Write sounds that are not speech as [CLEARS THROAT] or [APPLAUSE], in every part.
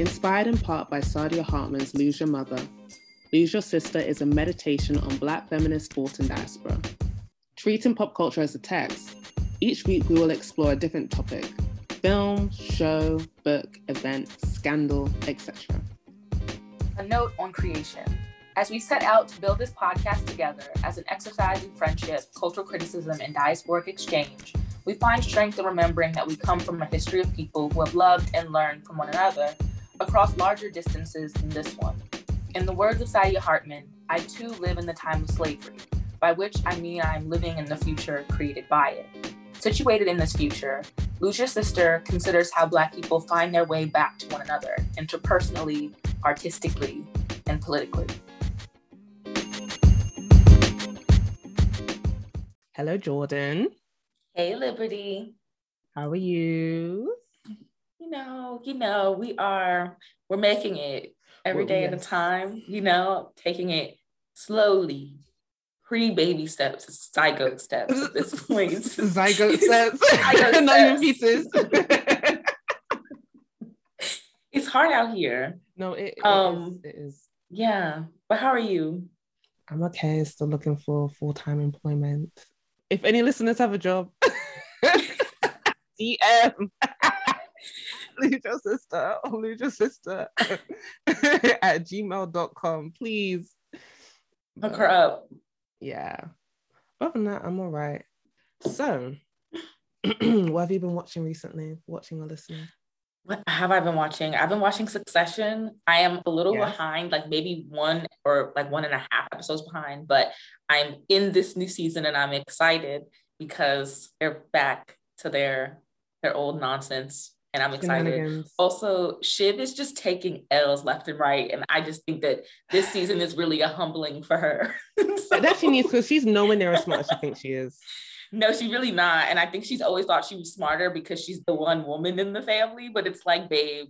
Inspired in part by Saidiya Hartman's Lose Your Mother, Lose Your Sister is a meditation on Black feminist thought and diaspora. Treating pop culture as a text, each week we will explore a different topic film, show, book, event, scandal, etc. A note on creation. As we set out to build this podcast together as an exercise in friendship, cultural criticism, and diasporic exchange, we find strength in remembering that we come from a history of people who have loved and learned from one another across larger distances than this one. In the words of Saidiya Hartman, I too live in the time of slavery, by which I mean I am living in the future created by it. Situated in this future, Lose Your Sister considers how Black people find their way back to one another, interpersonally, artistically, and politically. Hello, Jordan. Hey, Liberty. How are you? You know, you know, we are, we're making it every day at a time, you know, taking it slowly, pre baby steps, zygote steps at this [LAUGHS] point. Zygote [LAUGHS] steps. Zygote [LAUGHS] Not even pieces. It's hard out here. no, it, it Um, is. It is. Yeah. But how are you? I'm okay. Still looking for full time employment. If any listeners have a job, DM. [LAUGHS] lose your sister or lose your sister [LAUGHS] at gmail.com, please. Hook her up. Yeah. Other than that, I'm all right. So, [CLEARS THROAT] what have you been watching recently? Watching or listening? What have I been watching? I've been watching Succession. I am a little Yes. behind, like maybe one or like one and a half episodes behind, but I'm in this new season and I'm excited because they're back to their their old nonsense and I'm excited. Also, Shiv is just taking L's left and right, and I just think that this season is really a humbling for her. So- That she needs because she's nowhere near as smart as she thinks she is. no, she's really not. And I think she's always thought she was smarter because she's the one woman in the family. But it's like, babe,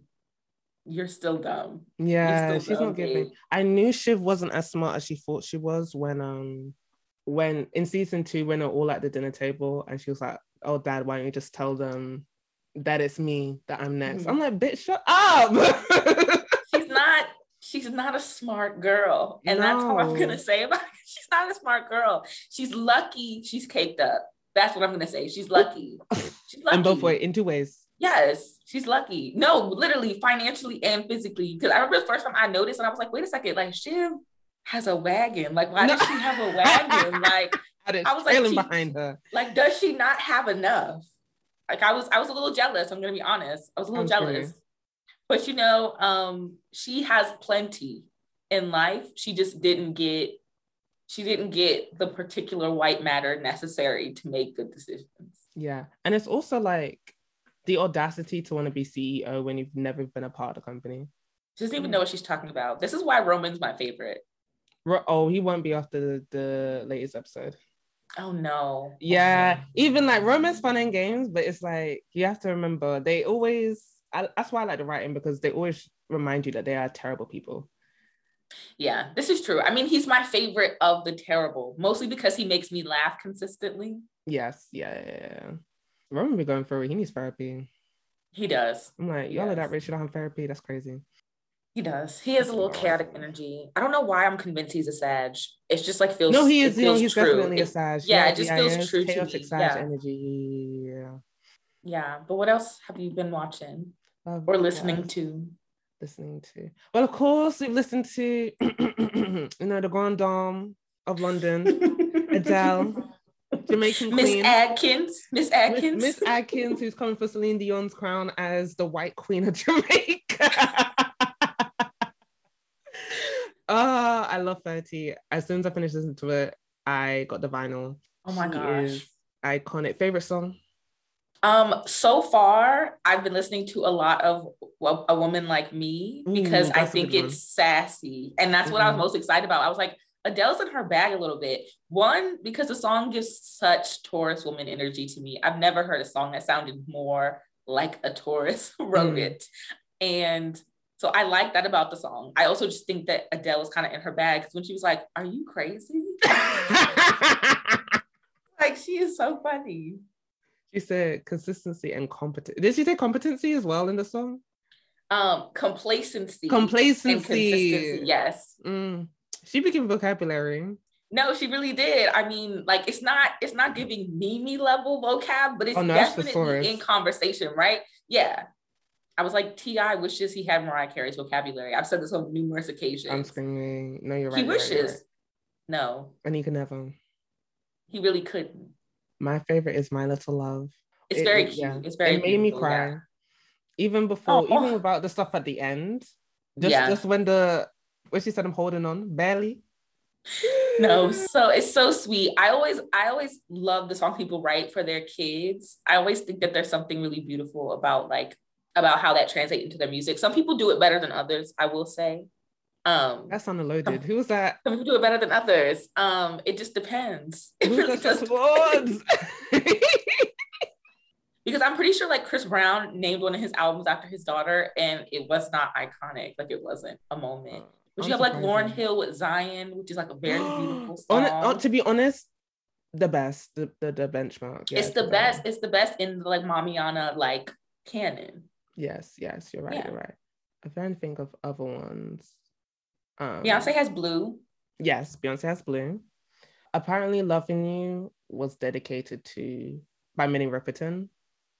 you're still dumb. Yeah, still she's dumb, not giving. babe. I knew Shiv wasn't as smart as she thought she was when um when in season two when they're all at the dinner table and she was like, "Oh, Dad, why don't you just tell them that it's me that I'm next?" Mhm. I'm like, "Bitch, shut up." [LAUGHS] She's not. She's not a smart girl, and that's how I'm gonna say about it. [LAUGHS] She's not a smart girl. She's lucky. She's caked up. That's what I'm gonna say. She's lucky. [LAUGHS] She's lucky. in both ways, in two ways. Yes, she's lucky. No, literally, financially and physically. Because I remember the first time I noticed, and I was like, wait a second, like Shiv has a wagon. Like, why No. does she have a wagon? like, I was like, she- behind her. like, does she not have enough? Like, I was, I was a little jealous. I'm gonna be honest. I was a little I'm jealous. sure. But you know, um, she has plenty in life. She just didn't get, she didn't get the particular white matter necessary to make good decisions. Yeah, and it's also like the audacity to want to be CEO when you've never been a part of the company. She doesn't even know what she's talking about. This is why Roman's my favorite. Ro- Oh, he won't be after the, the latest episode. Oh no. Oh, yeah, even like romance fun and games, but it's like you have to remember they always. I, that's why I like the writing because they always remind you that they are terrible people. Yeah, this is true. I mean, he's my favorite of the terrible, mostly because he makes me laugh consistently. Yes, yeah, yeah. yeah. Roman be going through it. He needs therapy. He does. I'm like, y'all are that Yes. rich, you don't have therapy. That's crazy. He does. He has a little chaotic energy. I don't know why I'm convinced he's a Sag. It's just like feels. No, he is. You know, feels he's true. definitely a It- Sag. yeah, it just feels it's true to me. Sag Yeah. energy. Yeah. Yeah, but what else have you been watching Love or listening else? to? listening to? Well, of course, we've listened to, [CLEARS THROAT] you know, the Grand Dame of London, Adele, [LAUGHS] Jamaican Miss Queen. Adkins. Miss Miss, Adkins. Miss Adkins, who's coming for Celine Dion's crown as the White Queen of Jamaica. [LAUGHS] oh, I love 30. As soon as I finished listening to it, I got the vinyl. oh my She gosh. iconic. Favorite song? Um, so far, I've been listening to a lot of a woman like me Ooh, because I think it's sassy, and that's what I was Mhm. most excited about. I was like, Adele's in her bag a little bit. One because the song gives such Taurus woman energy to me. I've never heard a song that sounded more like a Taurus wrote [LAUGHS] Mm. it, and so I like that about the song. I also just think that Adele is kind of in her bag because when she was like, "Are you crazy?" [LAUGHS] [LAUGHS] like she is so funny. she said consistency and competence. Did she say competency as well in the song? Um, complacency. Complacency. And consistency. Yes. Mm. She became vocabulary. No, she really did. I mean, like it's not it's not giving Mimi level vocab, but it's Oh, no, definitely in conversation, right? Yeah. I was like, Ti wishes he had Mariah Carey's vocabulary. I've said this on numerous occasions. I'm screaming. No, you're right. he right, wishes. right. No, And he can never. he really couldn't. My favorite is My Little Love. It's It- very cute. yeah. It's very It made me cry. yeah. Even before, Oh. even oh. without the stuff at the end. Just, Yeah. just when the when she said I'm holding on, barely. [GASPS] No, so it's so sweet. I always I always love the song people write for their kids. I always think that there's something really beautiful about like about how that translates into their music. Some people do it better than others, I will say. Um That sounded loaded. Who was that? some people do it better than others. Um, it just depends. It Who really does [LAUGHS] [LAUGHS] because I'm pretty sure like Chris Brown named one of his albums after his daughter, and it was not iconic. Like it wasn't a moment. But you have like Lauryn Hill with Zion, which is like a very [GASPS] beautiful song. on- to be honest, the best, the the, the benchmark. it's yes, the um, best. It's the best in the like Mamiana like canon. Yes, yes, you're right. Yeah. You're right. I'm trying to think of other ones. Um, Beyonce has Blue. Yes, Beyonce has Blue. Apparently, Loving You was dedicated to by Minnie Riperton.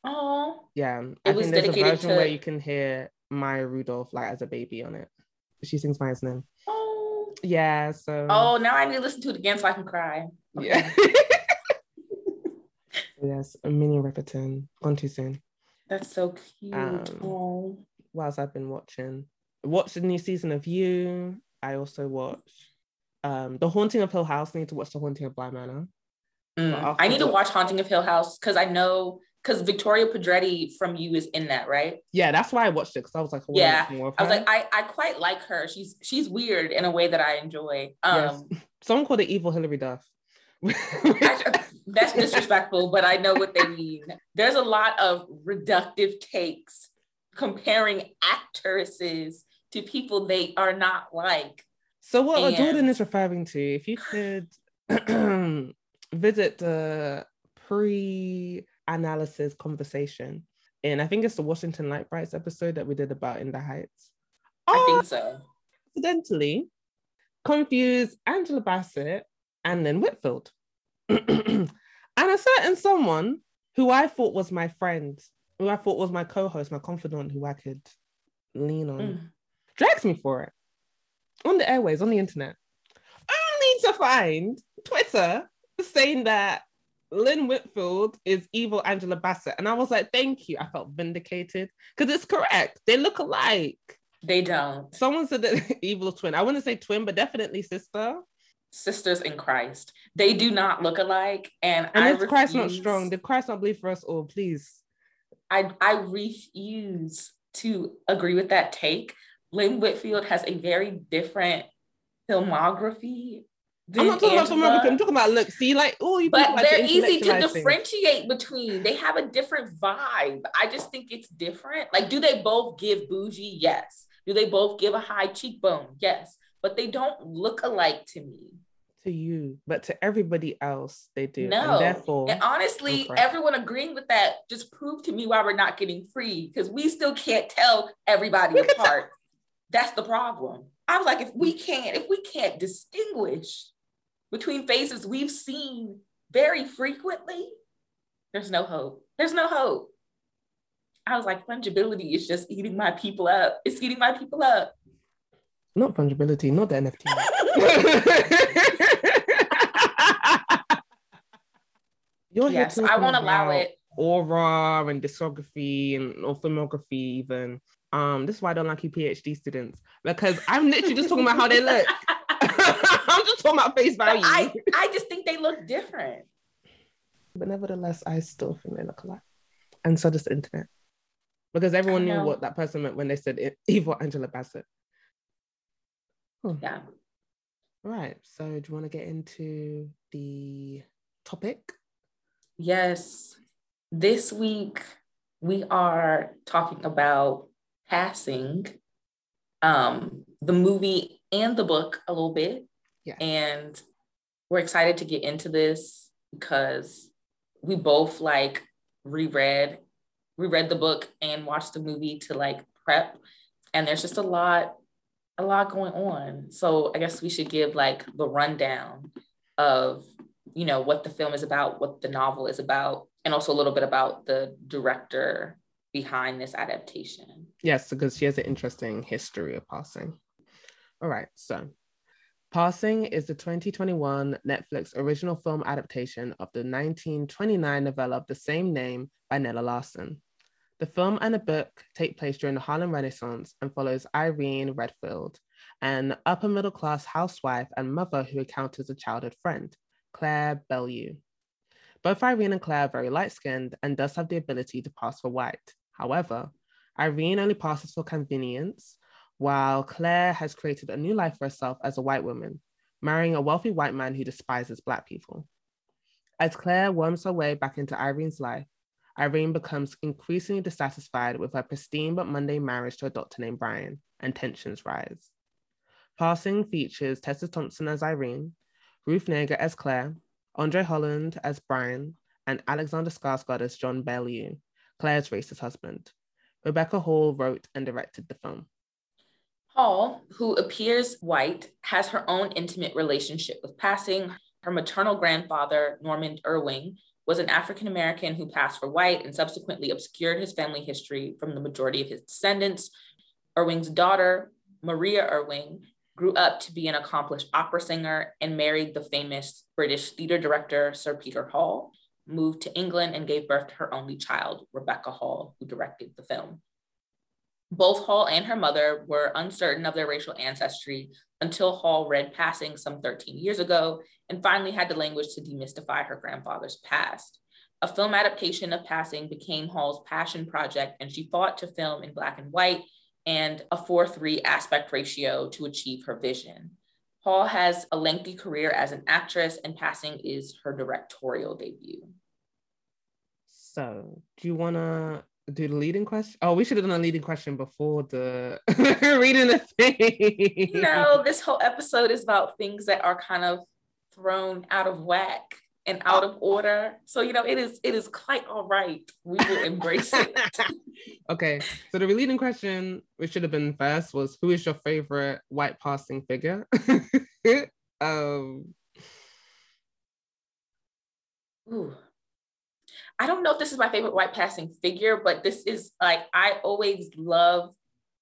Oh, Yeah, It I was think there's a version to- where you can hear Maya Rudolph like as a baby on it. She sings Maya's name. oh, Yeah, so oh! Now I need to listen to it again so I can cry. Okay. yeah. [LAUGHS] yes, Minnie Riperton. Gone too soon. That's so cute. Um. Whilst I've been watching, watched the new season of You. I also watched um The Haunting of Hill House. I need to watch The Haunting of Bly Manor. Mm. I need to watch Haunting of Hill House because I know because Victoria Pedretti from You is in that, right? Yeah, that's why I watched it because I was like, I Yeah, more of I was like, I, I quite like her. She's she's weird in a way that I enjoy. Um, Yes. [LAUGHS] Someone called it evil Hilary Duff. [LAUGHS] That's disrespectful, but I know what they mean. There's a lot of reductive takes comparing actresses to people they are not like. so what And- Jordan is referring to, if you could [CLEARS THROAT] visit the pre-analysis conversation and I think it's the Washington Light Brights episode that we did about In the Heights. I think so. accidentally confused Angela Bassett and Lynn Whitfield. [CLEARS THROAT] and a certain someone who I thought was my friend, who I thought was my co-host, my confidant, who I could lean on, Mm. drags me for it on the airways, on the internet, only to find Twitter saying that Lynn Whitfield is evil Angela Bassett. And I was like, thank you. I felt vindicated because it's correct. They look alike. They don't. Someone said that [LAUGHS] evil twin. I wouldn't say twin, but definitely sister. Sisters in Christ. They do not look alike. And, And I if Christ not refuse- strong, did Christ not bleed for us all? Please. I, I refuse to agree with that take. Lynn Whitfield has a very different filmography. I'm not talking about Angela. filmography. I'm talking about look. See, like oh, you but like they're easy to differentiate between. They have a different vibe. I just think it's different. Like, do they both give bougie? Yes. Do they both give a high cheekbone? Yes. But they don't look alike to me. To you, but to everybody else, they do. No. And therefore, And honestly, everyone agreeing with that just proved to me why we're not getting free because we still can't tell everybody We apart. That's the problem. I was like, if we mm. can't, if we can't distinguish between faces we've seen very frequently, there's no hope. There's no hope. I was like, fungibility is just eating my people up. It's eating my people up. Not fungibility, not the NFT. [LAUGHS] You're here yes, I won't allow it. aura and discography and or filmography even. Um, this is why I don't like you PhD students because I'm literally just talking about how they look. [LAUGHS] I'm just talking about face But value. I, I just think they look different. But nevertheless, I still think they look alike. And so does the internet. Because everyone knew what that person meant when they said [LAUGHS] evil Angela Bassett. Yeah. Right. So do you want to get into the topic? Yes. This week we are talking about passing um the movie and the book a little bit. Yeah. And we're excited to get into this because we both like reread reread the book and watched the movie to like prep and there's just a lot a lot going on. So i guess we should give like the rundown of you know what the film is about what the novel is about and also a little bit about the director behind this adaptation. Yes because she has an interesting history of passing. All right so Passing is the 2021 Netflix original film adaptation of the 1929 novella of the same name by Nella Larsen. The film and the book take place during the Harlem Renaissance and follows Irene Redfield, an upper middle class housewife and mother who encounters a childhood friend, Claire Bellew. Both Irene and Claire are very light skinned and does have the ability to pass for white. However, Irene only passes for convenience while Claire has created a new life for herself as a white woman, marrying a wealthy white man who despises Black people. As Claire worms her way back into Irene's life, Irene becomes increasingly dissatisfied with her pristine but mundane marriage to a doctor named Brian, and tensions rise. Passing features Tessa Thompson as Irene, Ruth Negga as Claire, Andre Holland as Brian, and Alexander Skarsgård as John Bellew, Claire's racist husband. Rebecca Hall wrote and directed the film. Hall, who appears white, has her own intimate relationship with passing. Her maternal grandfather, Norman Ewing, was an African American who passed for white and subsequently obscured his family history from the majority of his descendants. Ewing's daughter, Maria Ewing, grew up to be an accomplished opera singer and married the famous British theater director Sir Peter Hall, moved to England and gave birth to her only child, Rebecca Hall, who directed the film. Both Hall and her mother were uncertain of their racial ancestry until Hall read Passing some 13 years ago and finally had the language to demystify her grandfather's past. A film adaptation of Passing became Hall's passion project, and she fought to film in black and white and a 4 3 aspect ratio to achieve her vision. Hall has a lengthy career as an actress, and Passing is her directorial debut. So, do you want to do the leading question? Oh, we should have done a leading question before the [LAUGHS] reading the thing. No, this whole episode is about things that are kind of thrown out of whack and out of order. So you know, it is it is quite all right. We will embrace it. [LAUGHS] okay, so the leading question, which should have been first, was who is your favorite white passing figure? [LAUGHS] um. Ooh. I don't know if this is my favorite white passing figure, but this is like I always love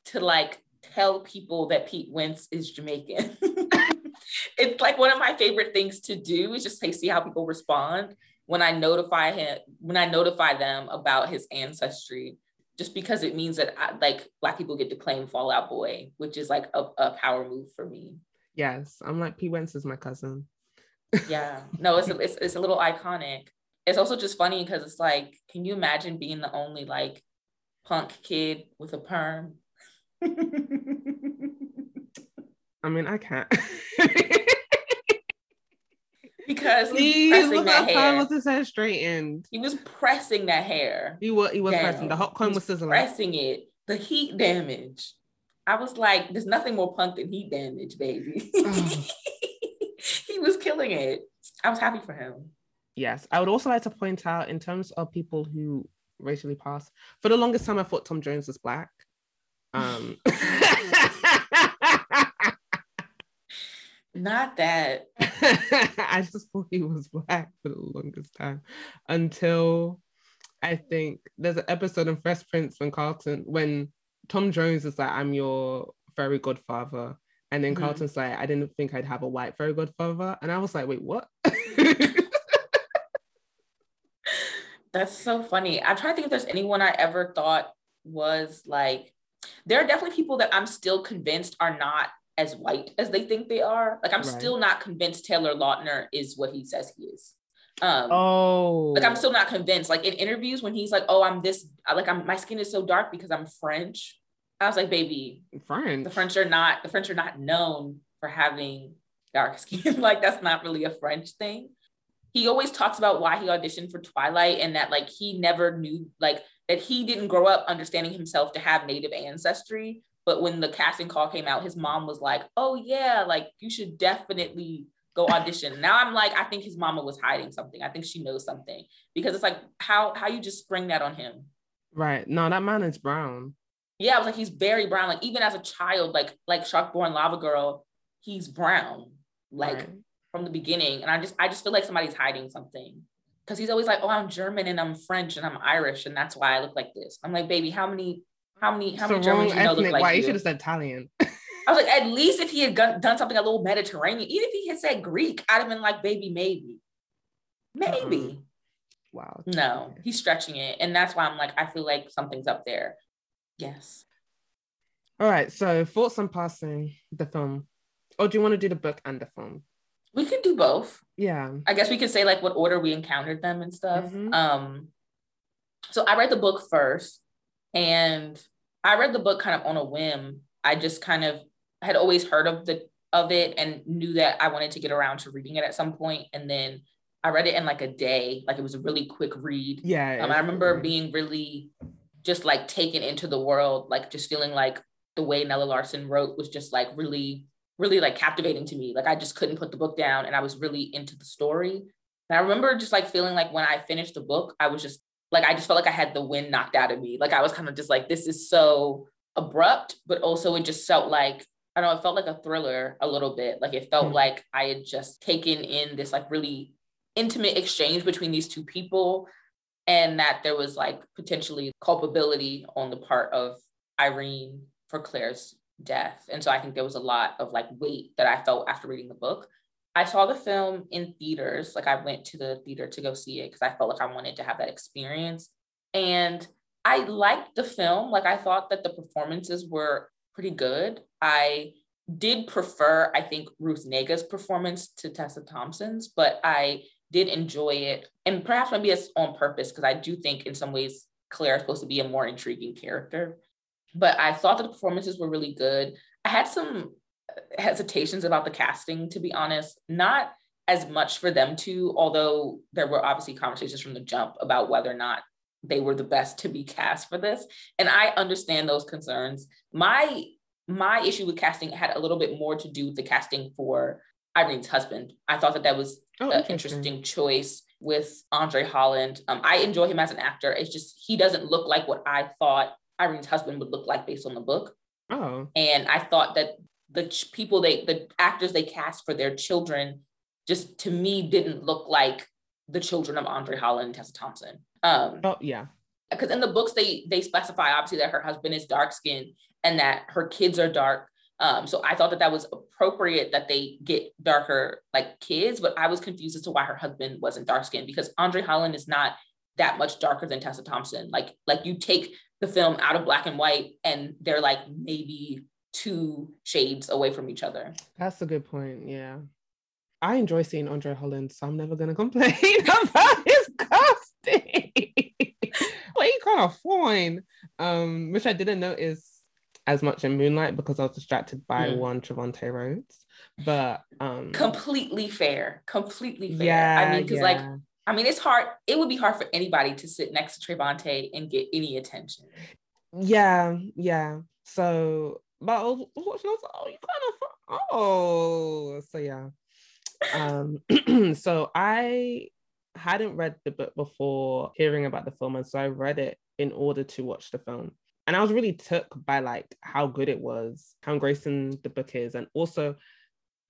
to like tell people that Pete Wentz is Jamaican. [LAUGHS] it's like one of my favorite things to do is just to see how people respond when I notify him when I notify them about his ancestry, just because it means that I, like black people get to claim Fall Out Boy, which is like a, a power move for me. Yes, I'm like Pete Wentz is my cousin. yeah, no, it's a, it's, it's a little iconic it's also just funny because it's like, can you imagine being the only like punk kid with a perm? [LAUGHS] I mean, I can't. [LAUGHS] because he was pressing that hair. Was his hair straightened? He was pressing that hair. He was. He was down. pressing. The hot comb was, was sizzling. Pressing it. The heat damage. I was like, there's nothing more punk than heat damage, baby. Oh. [LAUGHS] he was killing it. I was happy for him. Yes, I would also like to point out in terms of people who racially pass. For the longest time, I thought Tom Jones was black. Um, [LAUGHS] Not that. [LAUGHS] I just thought he was black for the longest time until I think there's an episode in Fresh Prince when Carlton, when Tom Jones is like, I'm your fairy godfather. And then mm-hmm. Carlton's like, I didn't think I'd have a white fairy godfather. And I was like, wait, what? [LAUGHS] That's so funny. I'm trying to think if there's anyone I ever thought was like, there are definitely people that I'm still convinced are not as white as they think they are. Like I'm right. still not convinced Taylor Lautner is what he says he is. Um, oh, like I'm still not convinced. Like in interviews when he's like, "Oh, I'm this," like I'm my skin is so dark because I'm French. I was like, "Baby, French. The French are not the French are not known for having dark [LAUGHS] skin. like that's not really a French thing." He always talks about why he auditioned for Twilight and that like he never knew like that he didn't grow up understanding himself to have native ancestry. But when the casting call came out, his mom was like, "Oh yeah, like you should definitely go audition." now I'm like, I think his mama was hiding something. I think she knows something because it's like how how you just spring that on him. Right. No, that man is brown. Yeah, I was like, he's very brown. Like even as a child, like like Sharkboy and Lavagirl, he's brown, like right. From the beginning. And I just I just feel like somebody's hiding something. Cause he's always like, oh, I'm German and I'm French and I'm Irish, and that's why I look like this. I'm like, baby, how many, how many, how so many Germans you know look like Why you? you should have said Italian. [LAUGHS] I was like, at least if he had done something a little Mediterranean, even if he had said Greek, I'd have been like, baby, maybe, maybe. Wow. No, he's stretching it, and that's why I'm like, I feel like something's up there. Yes. All right. So thoughts on passing the film, or do you want to do the book and the film? We could do both. Yeah. I guess we could say like what order we encountered them and stuff. Mm-hmm. Um. So I read the book first, and I read the book kind of on a whim. I just kind of had always heard of the of it and knew that I wanted to get around to reading it at some point, and then I read it in like a day. Like it was a really quick read. Yeah. Um, I remember being really just like taken into the world, like just feeling like the way Nella Larsen wrote was just like really, really like captivating to me. Like I just couldn't put the book down and I was really into the story. And I remember just like feeling like when I finished the book, I was just like, I just felt like I had the wind knocked out of me. Like I was kind of just like, this is so abrupt, but also it just felt like I don't know, it felt like a thriller a little bit. Like it felt mm-hmm. like I had just taken in this like really intimate exchange between these two people and that there was like potentially culpability on the part of Irene for Claire's death. And so I think there was a lot of like weight that I felt after reading the book. I saw the film in theaters. Like I went to the theater to go see it because I felt like I wanted to have that experience. And I liked the film. Like I thought that the performances were pretty good. I did prefer, I think, Ruth Negga's performance to Tessa Thompson's, but I did enjoy it. And perhaps maybe it's on purpose because I do think in some ways Claire is supposed to be a more intriguing character. But I thought the performances were really good. I had some hesitations about the casting, to be honest, not as much for them to, although there were obviously conversations from the jump about whether or not they were the best to be cast for this. And I understand those concerns. My my issue with casting had a little bit more to do with the casting for Irene's husband. I thought that that was oh, an interesting choice with Andre Holland. Um, I enjoy him as an actor. It's just he doesn't look like what I thought Irene's husband would look like based on the book. Oh, and I thought that the ch- people they the actors they cast for their children just to me didn't look like the children of Andre Holland and Tessa Thompson. Um, oh yeah, because in the books they they specify obviously that her husband is dark skinned and that her kids are dark um, so I thought that that was appropriate that they get darker like kids, but I was confused as to why her husband wasn't dark skinned because Andre Holland is not that much darker than Tessa Thompson. Like like you take the film out of black and white and they're like maybe two shades away from each other. That's a good point. Yeah. I enjoy seeing Andre Holland, so I'm never gonna complain [LAUGHS] about his casting. [LAUGHS] well, he kind of fine. Um, which I didn't notice as much in Moonlight because I was distracted by mm. one Trevante Rhodes. But um completely fair, completely fair. Yeah, I mean, because yeah. like I mean, it's hard. It would be hard for anybody to sit next to Trevante and get any attention. Yeah, yeah. So, but I was watching. I was like, oh, you kind of, oh, so yeah. Um, [CLEARS THROAT] so I hadn't read the book before hearing about the film, and so I read it in order to watch the film and I was really took by like how good it was, how engrossing the book is, and also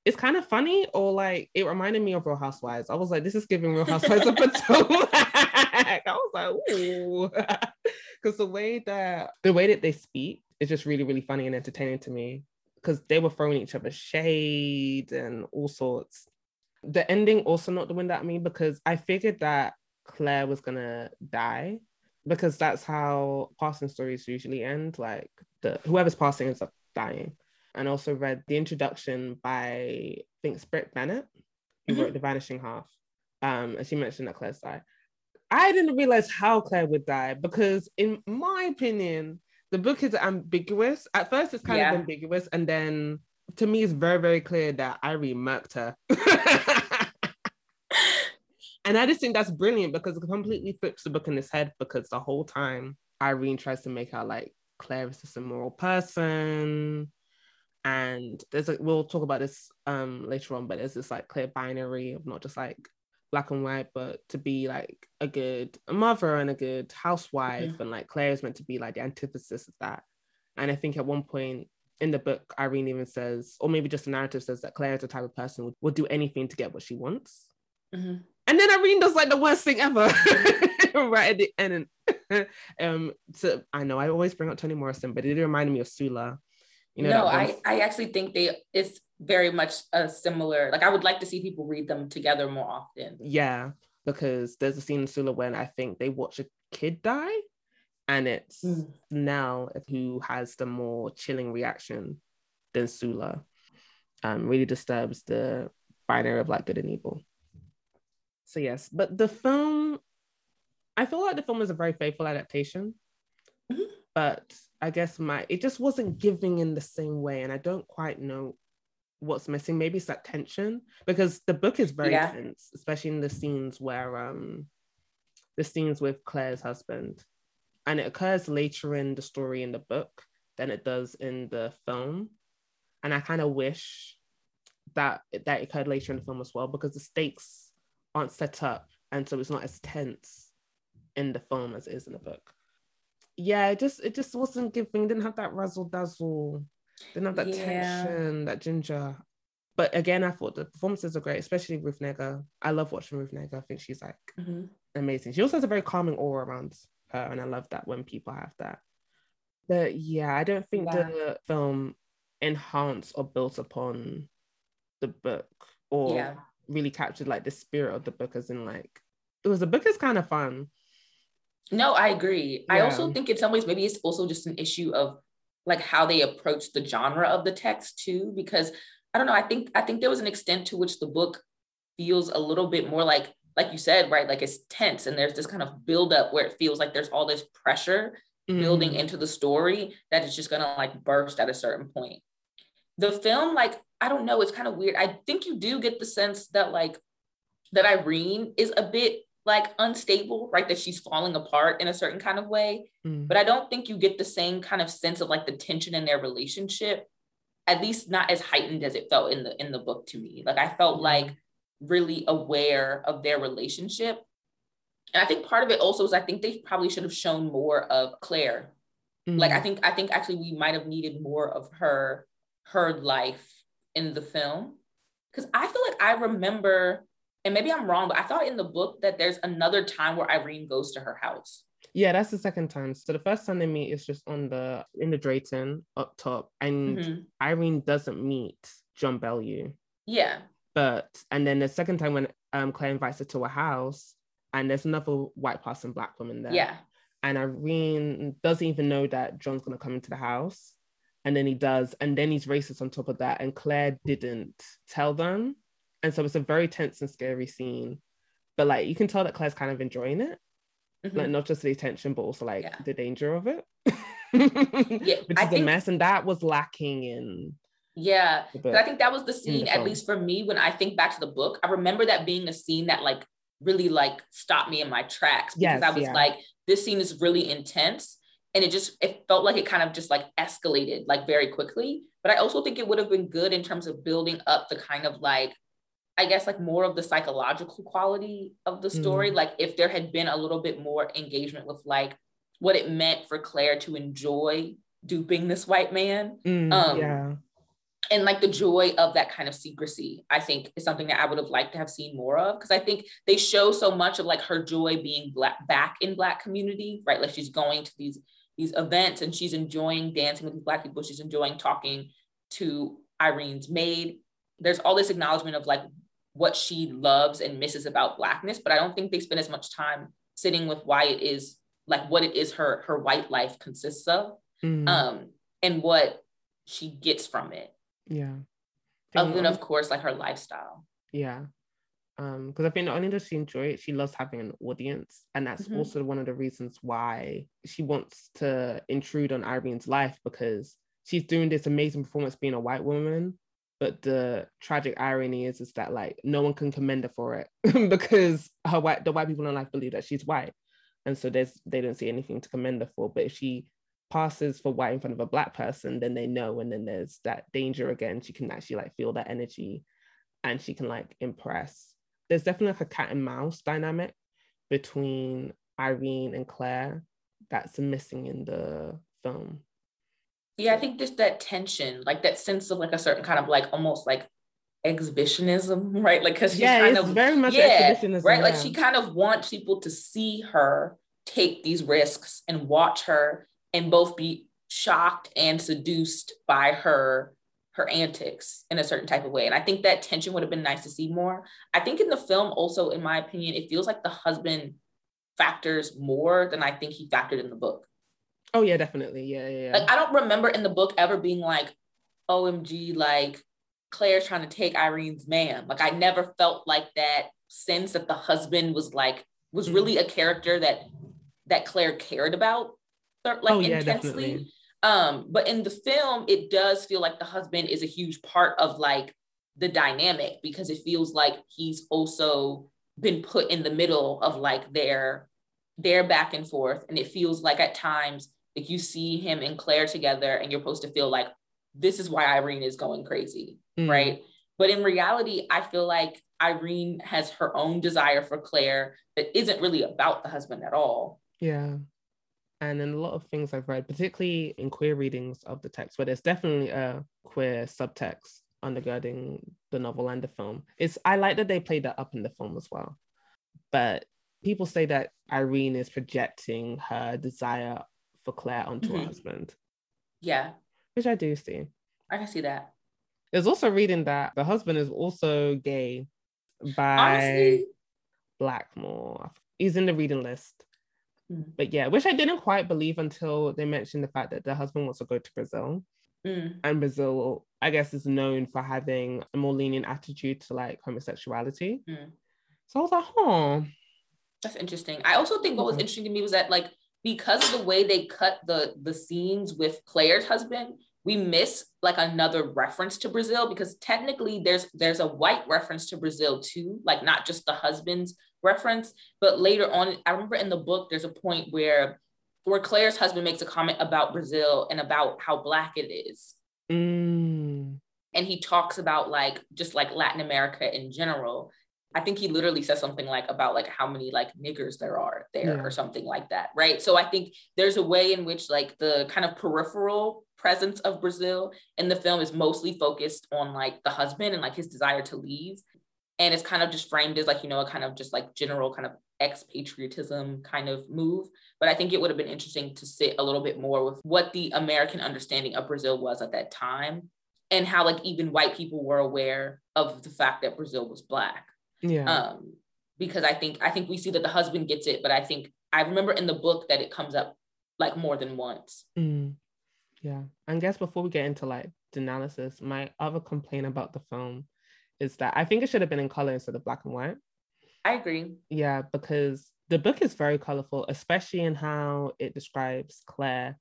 it's kind of funny or like it reminded me of Real Housewives. I was like, this is giving Real Housewives of Potomac. [LAUGHS] I was like, ooh, [LAUGHS] because the way that the way that they speak is just really really funny and entertaining to me because they were throwing each other shade and all sorts. The ending also not the wind at me because I figured that Claire was gonna die because that's how passing stories usually end. Like the whoever's passing ends up dying. And also read the introduction by I think Brit Bennett, who mm-hmm. wrote The Vanishing Half. Um, and she mentioned that Claire's died. I didn't realize how Claire would die because, in my opinion, the book is ambiguous. At first, it's kind yeah. of ambiguous, and then to me, it's very, very clear that Irene murked her. [LAUGHS] And I just think that's brilliant because it completely flips the book in his head because the whole time Irene tries to make out like Claire is just a moral person. And there's a we'll talk about this um later on, but there's this like clear binary of not just like black and white, but to be like a good mother and a good housewife. Mm-hmm. And like Claire is meant to be like the antithesis of that. And I think at one point in the book, Irene even says, or maybe just the narrative says that Claire is the type of person who would do anything to get what she wants. Mm-hmm. And then Irene does like the worst thing ever [LAUGHS] right at the end. [LAUGHS] um, so I know I always bring up Toni Morrison, but it reminded me of Sula. You know, no, I, I actually think they it's very much a similar. Like I would like to see people read them together more often. Yeah, because there's a scene in Sula when I think they watch a kid die, and it's mm. Nell who has the more chilling reaction than Sula. Um, really disturbs the binary of like good and evil. So yes, but the film, I feel like the film is a very faithful adaptation, mm-hmm. but I guess my it just wasn't giving in the same way, and I don't quite know what's missing. Maybe it's that tension because the book is very yeah. tense, especially in the scenes where um the scenes with Claire's husband, and it occurs later in the story in the book than it does in the film, and I kind of wish that that occurred later in the film as well because the stakes aren't set up and so it's not as tense in the film as it is in the book yeah it just it just wasn't giving didn't have that razzle dazzle didn't have that yeah. tension that ginger. But again i thought the performances are great especially ruth negga i love watching ruth negga i think she's like mm-hmm. amazing. She also has a very calming aura around her and i love that when people have that. But yeah i don't think yeah. the film enhanced or built upon the book or yeah. really captured like the spirit of the book as in like it was the book is kind of fun no i agree yeah. i also think in some ways maybe it's also just an issue of like how they approach the genre of the text too because i don't know i think i think there was an extent to which the book feels a little bit more like like you said right like it's tense and there's this kind of buildup where it feels like there's all this pressure mm-hmm. building into the story that is just gonna like burst at a certain point the film like I don't know, it's kind of weird. I think you do get the sense that like that Irene is a bit like unstable, right? That she's falling apart in a certain kind of way. Mm. But I don't think you get the same kind of sense of like the tension in their relationship, at least not as heightened as it felt in the in the book to me. Like I felt like really aware of their relationship. And I think part of it also is I think they probably should have shown more of Claire. Mm. Like I think I think actually we might have needed more of her her life in the film because I feel like I remember, and maybe I'm wrong, but I thought in the book that there's another time where Irene goes to her house. Yeah, that's the second time. So the first time they meet is just on the in the Drayton up top, and mm-hmm. Irene doesn't meet John Bellew. Yeah. But and then the second time when um Claire invites her to a house, and there's another white person, black woman there. Yeah. And Irene doesn't even know that John's gonna come into the house and then he does, and then he's racist on top of that. And Claire didn't tell them, and so it's a very tense and scary scene. But like you can tell that Claire's kind of enjoying it, mm-hmm. like not just the attention, but also like yeah. the danger of it. yeah, [LAUGHS] which I is think, a mess, and that was lacking in. Yeah, but I think that was the scene, the at least for me, when I think back to the book. I remember that being a scene that like really like stopped me in my tracks because yes, I was yeah. like, this scene is really intense and it just it felt like it kind of just like escalated like very quickly but i also think it would have been good in terms of building up the kind of like i guess like more of the psychological quality of the story. Mm. like if there had been a little bit more engagement with like what it meant for claire to enjoy duping this white man mm, um yeah. and like the joy of that kind of secrecy i think is something that i would have liked to have seen more of. Because i think they show so much of like her joy being black back in black community right? Like she's going to these these events and she's enjoying dancing with these black people. She's enjoying talking to irene's maid. There's all this acknowledgement of like what she loves and misses about blackness but i don't think they spend as much time sitting with why it is like what it is her her white life consists of mm. um and what she gets from it yeah other than of course like her lifestyle yeah um because i think not only does she enjoy it she loves having an audience and that's mm-hmm. also one of the reasons why she wants to intrude on irene's life because she's doing this amazing performance being a white woman but the tragic irony is is that like no one can commend her for it [LAUGHS] because her white the white people in life believe that she's white. And so there's they don't see anything to commend her for. But if she passes for white in front of a black person then they know and then there's that danger again. She can actually like feel that energy and she can like impress. There's definitely like a cat and mouse dynamic between Irene and Claire that's missing in the film. Yeah, I think just that tension, like that sense of like a certain kind of like almost like exhibitionism, [LAUGHS] right? Like because yeah, kind it's of very much yeah, exhibitionism. right. Like she kind of wants people to see her take these risks and watch her and both be shocked and seduced by her her antics in a certain type of way. And I think that tension would have been nice to see more. I think in the film, also, in my opinion, it feels like the husband factors more than I think he factored in the book. Oh yeah, definitely. Yeah, yeah. yeah. Like I don't remember in the book ever being like, OMG, like Claire's trying to take Irene's man. Like I never felt like that sense that the husband was like was Mm. really a character that that Claire cared about like Oh, yeah, intensely. definitely. Um, but in the film, it does feel like the husband is a huge part of like the dynamic because it feels like he's also been put in the middle of like their their back and forth. And it feels like at times like you see him and Claire together and you're supposed to feel like this is why Irene is going crazy, Mm. right? But in reality, I feel like Irene has her own desire for Claire that isn't really about the husband at all. Yeah. And in a lot of things I've read, particularly in queer readings of the text, where there's definitely a queer subtext undergirding the novel and the film, it's I like that they played that up in the film as well. But people say that Irene is projecting her desire for Claire onto her Mhm. husband, Yeah, which I do see. I can see that. There's also reading that the husband is also gay by Honestly, Blackmore. He's in the reading list. Mm. But yeah, which I didn't quite believe until they mentioned the fact that the husband wants to go to Brazil. mm, And Brazil, I guess, is known for having a more lenient attitude to like homosexuality. Mm. So I was like, oh, that's interesting. I also think what was interesting to me was that like because of the way they cut the the scenes with Claire's husband, we miss like another reference to Brazil because technically there's there's a white reference to Brazil too, like not just the husband's reference, but later on, I remember in the book there's a point where where Claire's husband makes a comment about Brazil and about how black it is. mm, and he talks about like just like Latin America in general. I think he literally says something like about like how many like niggers there are there Yeah. or something like that, right? So I think there's a way in which like the kind of peripheral presence of Brazil in the film is mostly focused on like the husband and like his desire to leave. And it's kind of just framed as like, you know, a kind of just like general kind of expatriatism kind of move. But I think it would have been interesting to sit a little bit more with what the American understanding of Brazil was at that time and how like even white people were aware of the fact that Brazil was black. Yeah. Um, because I think I think we see that the husband gets it, but I think I remember in the book that it comes up like more than once. Mm, yeah. And guess before we get into like the analysis, my other complaint about the film is that I think it should have been in color instead of black and white. I agree. Yeah, because the book is very colorful, especially in how it describes Claire.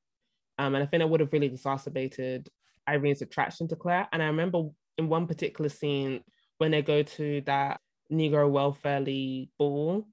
Um, and I think it would have really exacerbated Irene's attraction to Claire. And I remember in one particular scene when they go to that Negro Welfare League ball,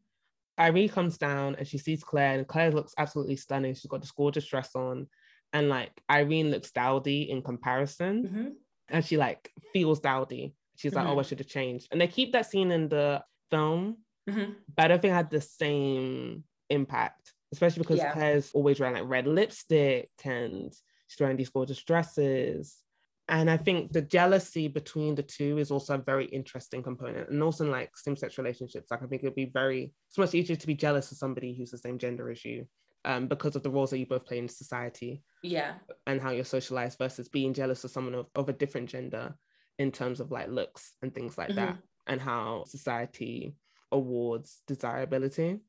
Irene comes down and she sees Claire, and Claire looks absolutely stunning. She's got this gorgeous dress on, and like Irene looks dowdy in comparison Mhm. and she like feels dowdy. She's like, Mhm. oh, I should have changed. And they keep that scene in the film, Mhm. but I don't think it had the same impact, especially because Yeah. Claire's always wearing like red lipstick and she's wearing these gorgeous dresses. And I think the jealousy between the two is also a very interesting component. And also in like same-sex relationships, like I think it'd be very, it's much easier to be jealous of somebody who's the same gender as you um, because of the roles that you both play in society Yeah. and how you're socialized versus being jealous of someone of, of a different gender in terms of like looks and things like that and how society awards desirability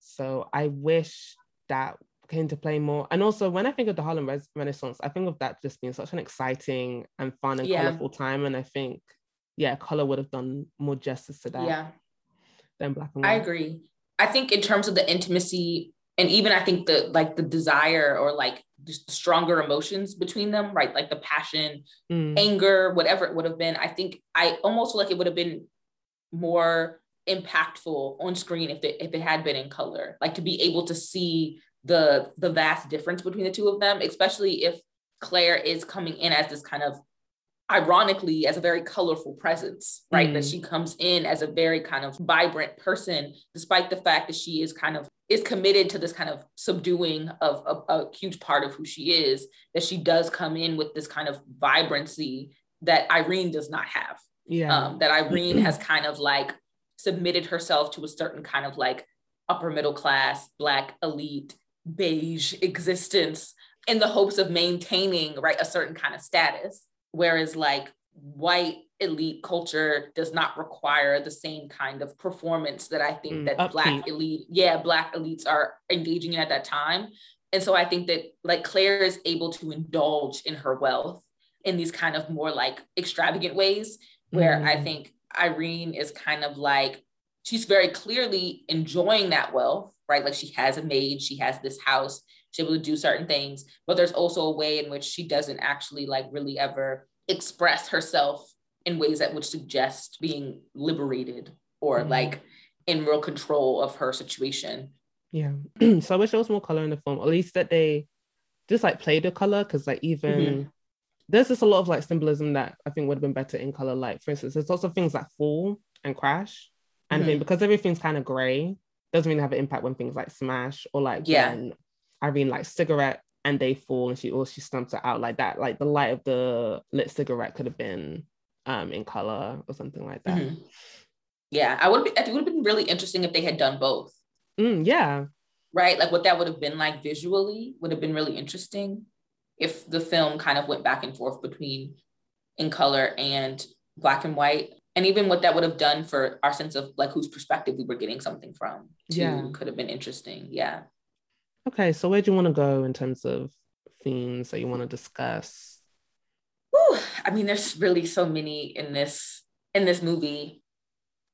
so i wish that came to play more and also when i think of the harlem Res- renaissance i think of that just being such an exciting and fun and Yeah. colorful time and i think yeah color would have done more justice to that Yeah. than black and white. I agree. I think in terms of the intimacy and even I think the like the desire or like just stronger emotions between them, right? Like the passion, Mm, anger, whatever it would have been. I think I almost feel like it would have been more impactful on screen if it, if it had been in color, like to be able to see the the vast difference between the two of them, especially if Claire is coming in as this kind of ironically as a very colorful presence, right? That Mm. she comes in as a very kind of vibrant person, despite the fact that she is kind of is committed to this kind of subduing of a, a huge part of who she is, that she does come in with this kind of vibrancy that Irene does not have. Yeah. Um, that Irene [CLEARS THROAT] has kind of like submitted herself to a certain kind of like upper middle class, black elite, beige existence in the hopes of maintaining right a certain kind of status. Whereas like white elite culture does not require the same kind of performance that I think mm, that upbeat. black elite, yeah, black elites are engaging in at that time. And so I think that like Claire is able to indulge in her wealth in these kind of more like extravagant ways, where mm. I think Irene is kind of like she's very clearly enjoying that wealth, right? Like she has a maid, she has this house, she's able to do certain things, but there's also a way in which she doesn't actually like really ever express herself in ways that would suggest being liberated or mm-hmm. like in real control of her situation. Yeah. [CLEARS THROAT] so I wish there was more color in the film, at least that they just like play the color because like even mm-hmm. there's just a lot of like symbolism that I think would have been better in color. Like for instance, there's lots of things that fall and crash. And mm-hmm. Because everything's kind of gray, doesn't really have an impact when things like smash or like yeah. when Irene like cigarette and they fall and she or she stumps it out like that. Like the light of the lit cigarette could have been um in color or something like that. Mm-hmm. Yeah, I would. Be, it would have been really interesting if they had done both. Mm, yeah. Right, like what that would have been like visually would have been really interesting if the film kind of went back and forth between in color and black and white and even what that would have done for our sense of like whose perspective we were getting something from too yeah. could have been interesting yeah okay so where do you want to go in terms of themes that you want to discuss Whew, i mean there's really so many in this in this movie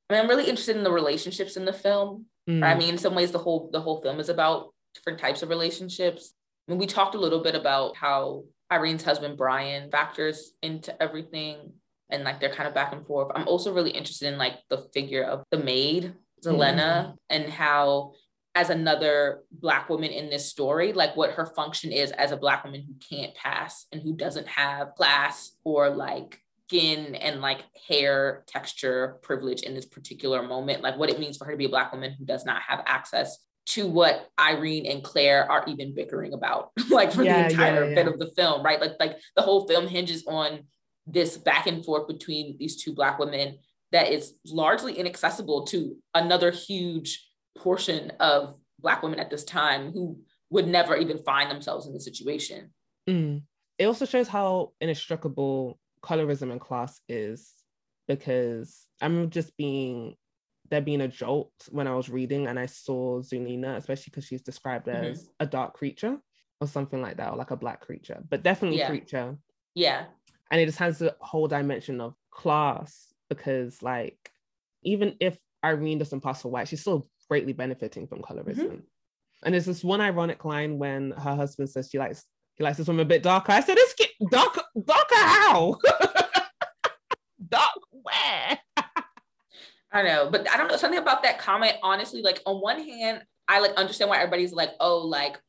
i mean i'm really interested in the relationships in the film mm. right? i mean in some ways the whole the whole film is about different types of relationships I mean, we talked a little bit about how Irene's husband Brian factors into everything and like they're kind of back and forth. I'm also really interested in like the figure of the maid, Zulena, mm-hmm. and how as another black woman in this story, like what her function is as a black woman who can't pass and who doesn't have class or like skin and like hair texture privilege in this particular moment, like what it means for her to be a black woman who does not have access to what Irene and Claire are even bickering about, [LAUGHS] like for yeah, the entire yeah, yeah. bit of the film, right? Like, like the whole film hinges on this back and forth between these two black women that is largely inaccessible to another huge portion of black women at this time who would never even find themselves in the situation mm. it also shows how inextricable colorism and class is because i'm just being there being a jolt when i was reading and i saw zulena especially because she's described mm-hmm. as mm-hmm. a dark creature or something like that or like a black creature but definitely yeah. creature yeah and it just has the whole dimension of class because like even if Irene doesn't pass for white, she's still greatly benefiting from colorism. Mm-hmm. And there's this one ironic line when her husband says she likes he likes this woman a bit darker. I said, "It's get dark, darker how? [LAUGHS] Dark where?" I know, but I don't know something about that comment. Honestly, like on one hand, I like understand why everybody's like, "Oh, like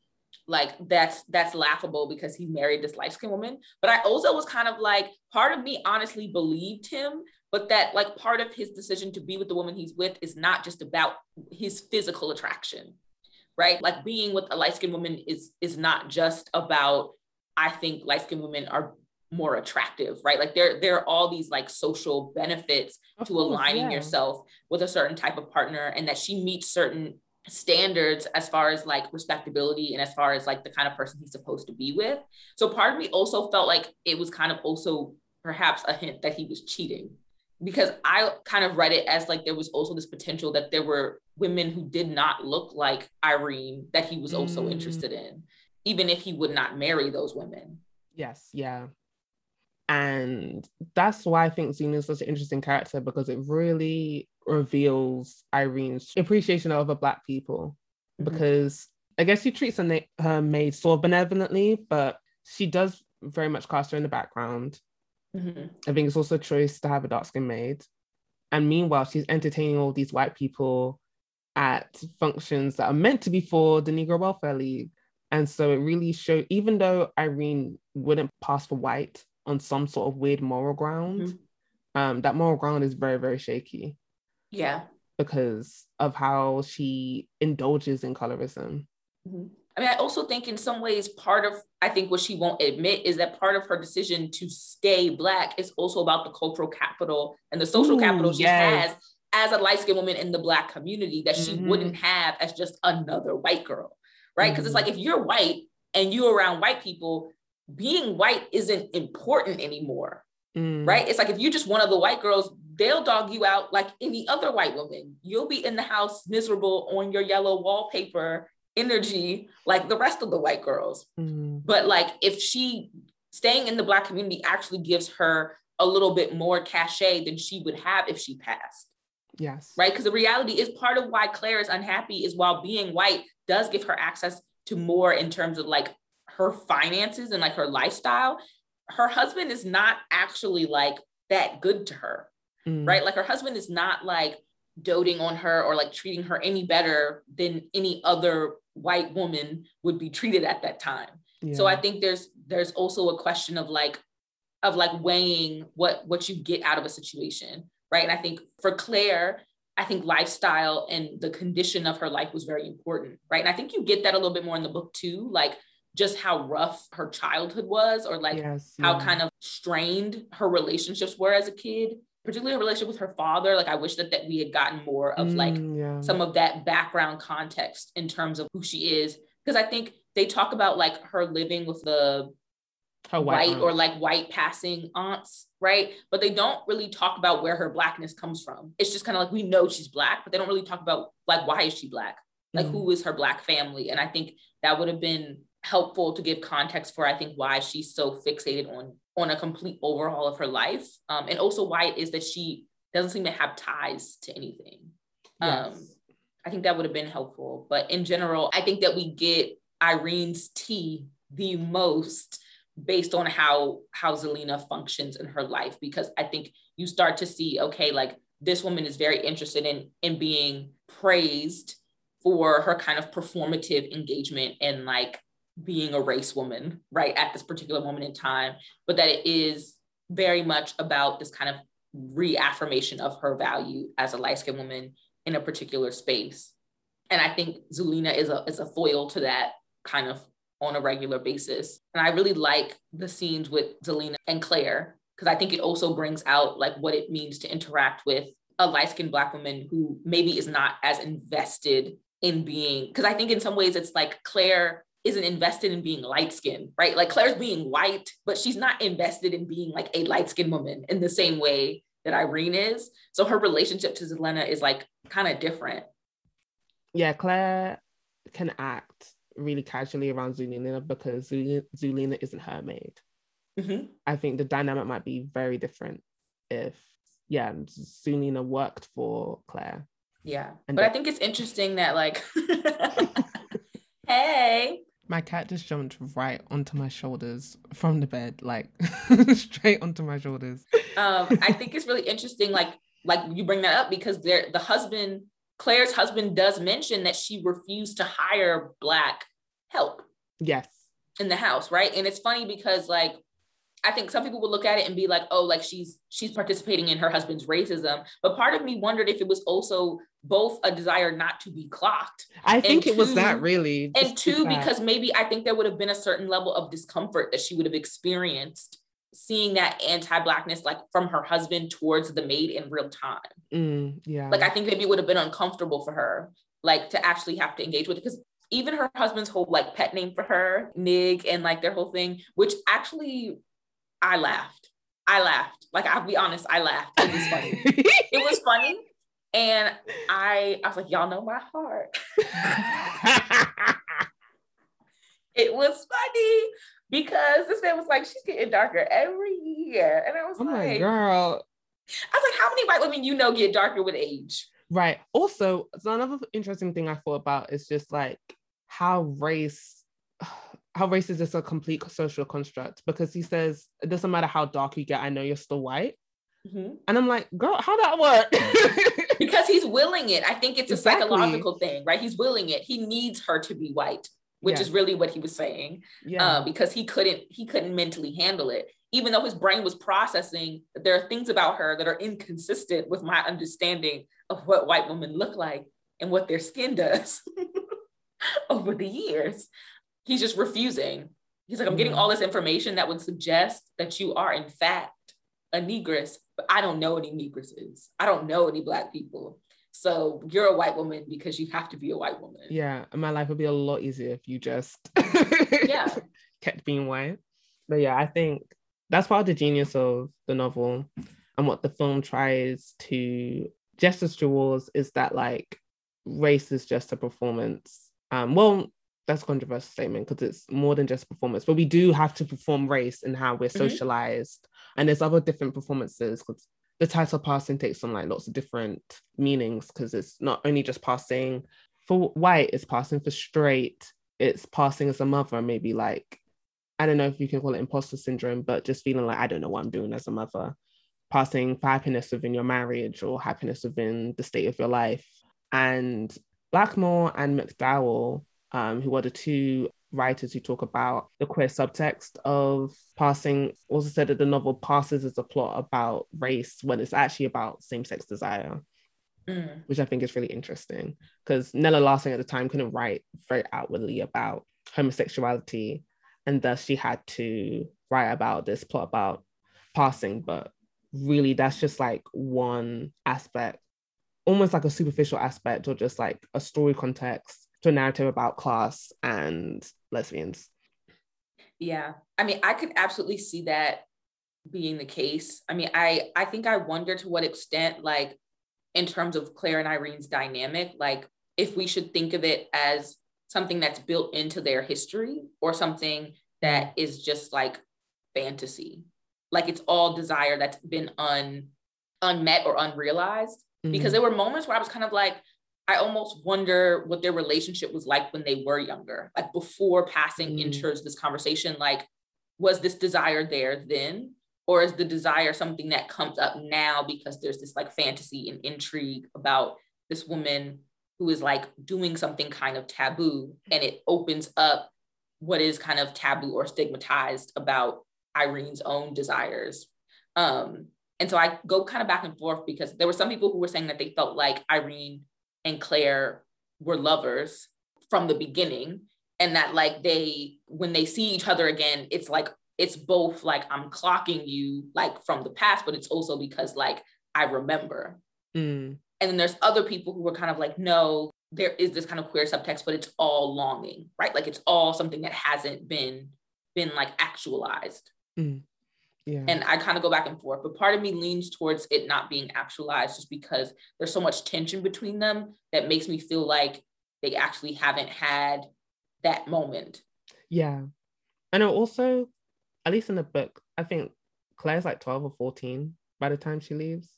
like that's that's laughable because he married this light skinned woman. But I also was kind of like, part of me honestly believed him, but that like part of his decision to be with the woman he's with is not just about his physical attraction, right? Like being with a light skinned woman is is not just about. I think light skinned women are more attractive, right? Like there, there are all these like social benefits of to course, aligning yeah. yourself with a certain type of partner, and that she meets certain standards as far as like respectability and as far as like the kind of person he's supposed to be with. So part of me also felt like it was kind of also perhaps a hint that he was cheating because I kind of read it as like there was also this potential that there were women who did not look like Irene that he was also mm. interested in, even if he would not marry those women. Yes, yeah. And that's why I think Zena is such an interesting character because it really reveals Irene's appreciation of other Black people. Mm-hmm. Because I guess she treats her, na- her maid sort of benevolently, but she does very much cast her in the background. Mm-hmm. I think it's also a choice to have a dark skinned maid. And meanwhile, she's entertaining all these white people at functions that are meant to be for the Negro Welfare League. And so it really showed, even though Irene wouldn't pass for white, on some sort of weird moral ground. Mm-hmm. Um, that moral ground is very, very shaky. Yeah. because of how she indulges in colorism. Mm-hmm. I mean, I also think in some ways, part of I think what she won't admit is that part of her decision to stay black is also about the cultural capital and the social Ooh, capital she yes. has as a light skinned woman in the black community that she mm-hmm. wouldn't have as just another white girl, right? Because mm-hmm. it's like if you're white and you're around white people, being white isn't important anymore, mm. right? It's like if you're just one of the white girls, they'll dog you out like any other white woman. You'll be in the house miserable on your yellow wallpaper energy like the rest of the white girls. Mm. But like if she staying in the black community actually gives her a little bit more cachet than she would have if she passed. Yes. Right. Because the reality is part of why Claire is unhappy is while being white does give her access to more in terms of like her finances and like her lifestyle, her husband is not actually like that good to her. Mm. Right. Like her husband is not like doting on her or like treating her any better than any other white woman would be treated at that time. Yeah. So I think there's there's also a question of like of like weighing what what you get out of a situation, right? And I think for Claire, I think lifestyle and the condition of her life was very important, right? And I think you get that a little bit more in the book too, like just how rough her childhood was or like yes, how yeah. kind of strained her relationships were as a kid particularly her relationship with her father. Like i wish that that we had gotten more of like mm, yeah. some of that background context in terms of who she is. Because i think they talk about like her living with the her white, white or like white passing aunts right? But they don't really talk about where her blackness comes from. It's just kind of like we know she's black but they don't really talk about like why is she black? Like mm. who is her black family? And i think that would have been helpful to give context for i think why she's so fixated on on a complete overhaul of her life um, and also why it is that she doesn't seem to have ties to anything yes. um, i think that would have been helpful but in general i think that we get irene's tea the most based on how how zulena functions in her life because i think you start to see okay like this woman is very interested in in being praised for her kind of performative engagement and like being a race woman, right, at this particular moment in time, but that it is very much about this kind of reaffirmation of her value as a light skinned woman in a particular space. And I think Zulena is a, is a foil to that kind of on a regular basis. And I really like the scenes with Zulena and Claire, because I think it also brings out like what it means to interact with a light skinned Black woman who maybe is not as invested in being, because I think in some ways it's like Claire isn't invested in being light skinned, right? Like Claire's being white, but she's not invested in being like a light skinned woman in the same way that Irene is. So her relationship to Zulena is like kind of different. Yeah, Claire can act really casually around Zulena because Zulena isn't her maid. Mm-hmm. I think the dynamic might be very different if, yeah, Zulena worked for Claire. Yeah, but I think it's interesting that like, [LAUGHS] hey, my cat just jumped right onto my shoulders from the bed, like [LAUGHS] straight onto my shoulders. Um, I think it's really interesting, like like you bring that up because there the husband, Claire's husband, does mention that she refused to hire black help. Yes. In the house, right? And it's funny because like I think some people would look at it and be like, oh, like she's she's participating in her husband's racism. But part of me wondered if it was also both a desire not to be clocked. I think it was that really. And two, because maybe I think there would have been a certain level of discomfort that she would have experienced seeing that anti-blackness like from her husband towards the maid in real time. Mm, yeah. Like I think maybe it would have been uncomfortable for her, like to actually have to engage with it. Because even her husband's whole like pet name for her, Nig, and like their whole thing, which actually I laughed. I laughed. Like I'll be honest, I laughed. It was funny. [LAUGHS] it was funny. And I I was like, y'all know my heart. [LAUGHS] it was funny because this man was like, she's getting darker every year. And I was oh like, girl. I was like, how many white women you know get darker with age? Right. Also, so another interesting thing I thought about is just like how race how race is just a complete social construct because he says it doesn't matter how dark you get, I know you're still white. Mm-hmm. And I'm like, girl, how that work? [LAUGHS] because he's willing it. I think it's exactly. a psychological thing, right? He's willing it. He needs her to be white, which yeah. is really what he was saying. Yeah. Uh, because he couldn't he couldn't mentally handle it. even though his brain was processing there are things about her that are inconsistent with my understanding of what white women look like and what their skin does [LAUGHS] over the years. He's just refusing. He's like, I'm getting all this information that would suggest that you are, in fact, a Negress, but I don't know any Negresses. I don't know any Black people. So you're a white woman because you have to be a white woman. Yeah, my life would be a lot easier if you just yeah [LAUGHS] kept being white. But yeah, I think that's part of the genius of the novel and what the film tries to gesture towards is that like race is just a performance. Um, well, that's a controversial statement because it's more than just performance, but we do have to perform race and how we're mm-hmm. socialized. And there's other different performances because the title passing takes on like lots of different meanings because it's not only just passing for white, it's passing for straight, it's passing as a mother, maybe like I don't know if you can call it imposter syndrome, but just feeling like I don't know what I'm doing as a mother, passing for happiness within your marriage or happiness within the state of your life. And Blackmore and McDowell, um, who are the two writers who talk about the queer subtext of passing, also said that the novel passes as a plot about race when it's actually about same sex desire. Mm. Which I think is really interesting because Nella Larsen at the time couldn't write very outwardly about homosexuality and thus she had to write about this plot about passing but really that's just like one aspect almost like a superficial aspect or just like a story context to a narrative about class and lesbians. Yeah. I mean i could absolutely see that being the case. I mean i i think i wonder to what extent like in terms of claire and irene's dynamic like if we should think of it as something that's built into their history or something that is just like fantasy. Like it's all desire that's been un unmet or unrealized. Mm-hmm. because there were moments where i was kind of like i almost wonder what their relationship was like when they were younger like before passing mm-hmm. enters this conversation like was this desire there then or is the desire something that comes up now because there's this like fantasy and intrigue about this woman who is like doing something kind of taboo and it opens up what is kind of taboo or stigmatized about Irene's own desires. Um, and so I go kind of back and forth because there were some people who were saying that they felt like Irene and Claire were lovers from the beginning and that like they when they see each other again it's like it's both like i'm clocking you like from the past but it's also because like i remember mm. and then there's other people who were kind of like no there is this kind of queer subtext, but it's all longing, right? Like it's all something that hasn't been been like actualized. Mm. Yeah. And I kind of go back and forth, but part of me leans towards it not being actualized just because there's so much tension between them that makes me feel like they actually haven't had that moment. Yeah. And also, at least in the book, I think Claire's like 12 or 14 by the time she leaves.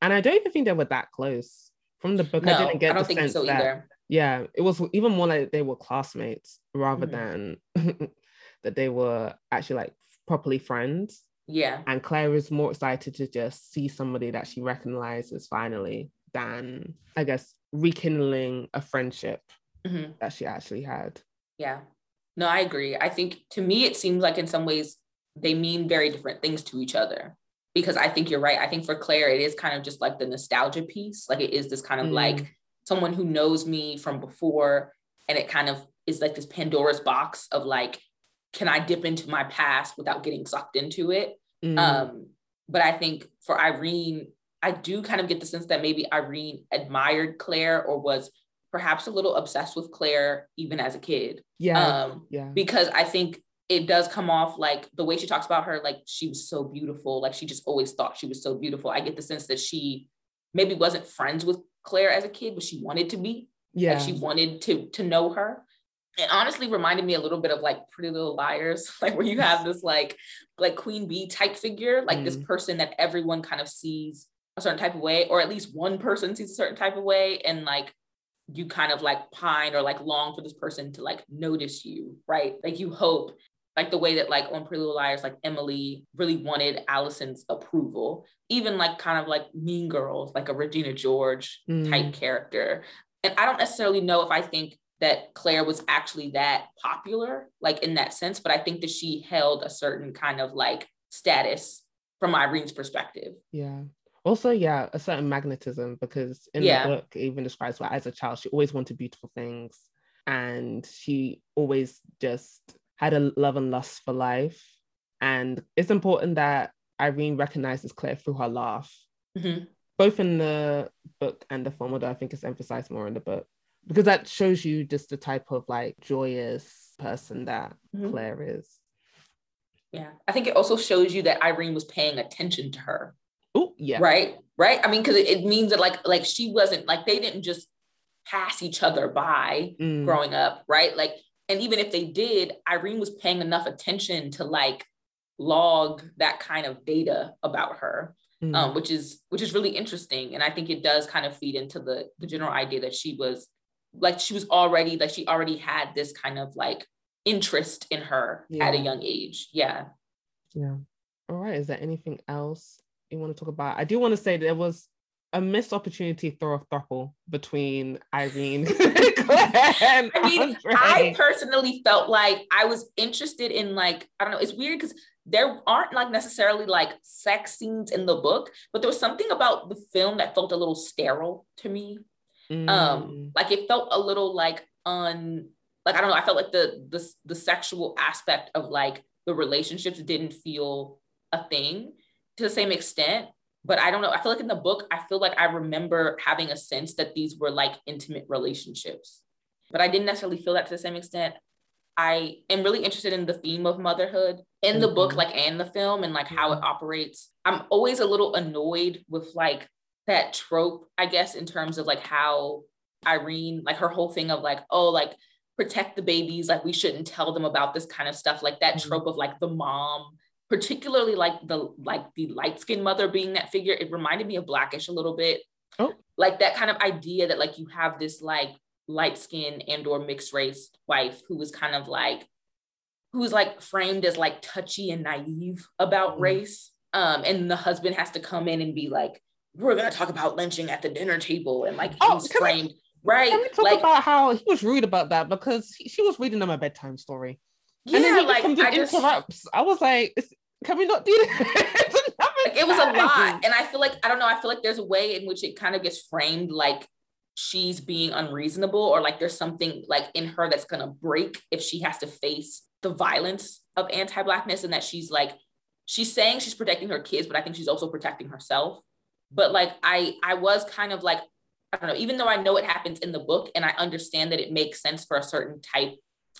And I don't even think they were that close from the book, no, I didn't get I don't the think sense so that, either. Yeah, it was even more like they were classmates rather mm-hmm. than [LAUGHS] that they were actually like properly friends. Yeah. And Claire is more excited to just see somebody that she recognizes finally than, I guess, rekindling a friendship mm-hmm. that she actually had. Yeah. No, I agree. I think to me, it seems like in some ways they mean very different things to each other because I think you're right. I think for Claire, it is kind of just like the nostalgia piece. Like it is this kind of mm. like someone who knows me from before. And it kind of is like this Pandora's box of like, can I dip into my past without getting sucked into it? Mm. Um, but I think for Irene, I do kind of get the sense that maybe Irene admired Claire or was perhaps a little obsessed with Claire even as a kid. Yeah. Um, yeah. Because I think it does come off like the way she talks about her, like she was so beautiful. Like she just always thought she was so beautiful. I get the sense that she maybe wasn't friends with Claire as a kid, but she wanted to be. Yeah. Like she wanted to to know her. It honestly reminded me a little bit of like Pretty Little Liars, [LAUGHS] like where you have this like like Queen Bee type figure, like mm. this person that everyone kind of sees a certain type of way, or at least one person sees a certain type of way, and like you kind of like pine or like long for this person to like notice you, right? Like you hope like the way that like on Pretty Little Liars, like Emily really wanted Allison's approval, even like kind of like Mean Girls, like a Regina George mm. type character. And I don't necessarily know if I think that Claire was actually that popular, like in that sense, but I think that she held a certain kind of like status from Irene's perspective. Yeah. Also, yeah, a certain magnetism because in yeah. the book it even describes her as a child, she always wanted beautiful things. And she always just had a love and lust for life. And it's important that Irene recognizes Claire through her laugh. Mm-hmm. Both in the book and the film, although I think it's emphasized more in the book. Because that shows you just the type of like joyous person that mm-hmm. Claire is. Yeah. I think it also shows you that Irene was paying attention to her. Oh, yeah. Right. Right. I mean, because it, it, means that like like she wasn't like they didn't just pass each other by mm. growing up, right? Like, and even if they did, Irene was paying enough attention to like log that kind of data about her. Mm. Um, which is which is really interesting and i think it does kind of feed into the the general idea that she was like she was already like she already had this kind of like interest in her yeah. at a young age yeah yeah all right is there anything else you want to talk about? I do want to say there was a missed opportunity throw a throuple between Irene [LAUGHS] I mean, I personally felt like I was interested in like, I don't know, it's weird because there aren't like necessarily like sex scenes in the book, but there was something about the film that felt a little sterile to me. Um, mm. Um, like it felt a little like un like I don't know, I felt like the the the sexual aspect of like the relationships didn't feel a thing to the same extent but I don't know. I feel like in the book, I feel like I remember having a sense that these were like intimate relationships, but I didn't necessarily feel that to the same extent. I am really interested in the theme of motherhood in the mm-hmm. book, like and the film, and like how it operates. I'm always a little annoyed with like that trope, I guess, in terms of like how Irene, like her whole thing of like, oh, like protect the babies, like we shouldn't tell them about this kind of stuff, like that mm-hmm. trope of like the mom particularly like the like the light skinned mother being that figure it reminded me of blackish a little bit oh. like that kind of idea that like you have this like light skinned and or mixed race wife who was kind of like who's like framed as like touchy and naive about mm-hmm. race um and the husband has to come in and be like we're gonna talk about lynching at the dinner table and like oh, framed we, right can we talk like, about how he was rude about that because he, she was reading them a bedtime story yeah, and then he like I just, interrupts. I was like, can we not do that? [LAUGHS] like, it was a lot. And I feel like, I don't know, I feel like there's a way in which it kind of gets framed like she's being unreasonable or like there's something like in her that's going to break if she has to face the violence of anti-blackness and that she's like she's saying she's protecting her kids but i think she's also protecting herself but like i i was kind of like i don't know even though i know it happens in the book and i understand that it makes sense for a certain type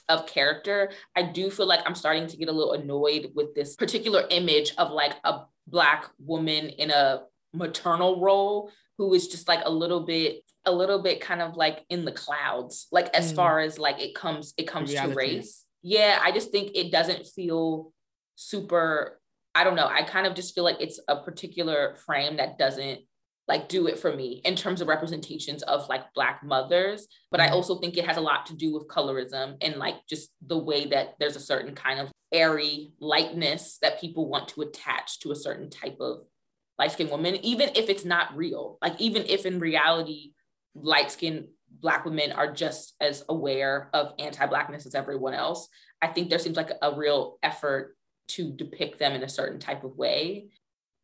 of character, I do feel like I'm starting to get a little annoyed with this particular image of like a black woman in a maternal role who is just like a little bit a little bit kind of like in the clouds like as mm. far as like it comes it comes Reality. to race yeah i just think it doesn't feel super i don't know i kind of just feel like it's a particular frame that doesn't like do it for me in terms of representations of like black mothers but i mm-hmm. also think it has a lot to do with colorism and like just the way that there's a certain kind of airy lightness that people want to attach to a certain type of light-skinned woman even if it's not real like even if in reality light-skinned black women are just as aware of anti-blackness as everyone else i think there seems like a real effort to depict them in a certain type of way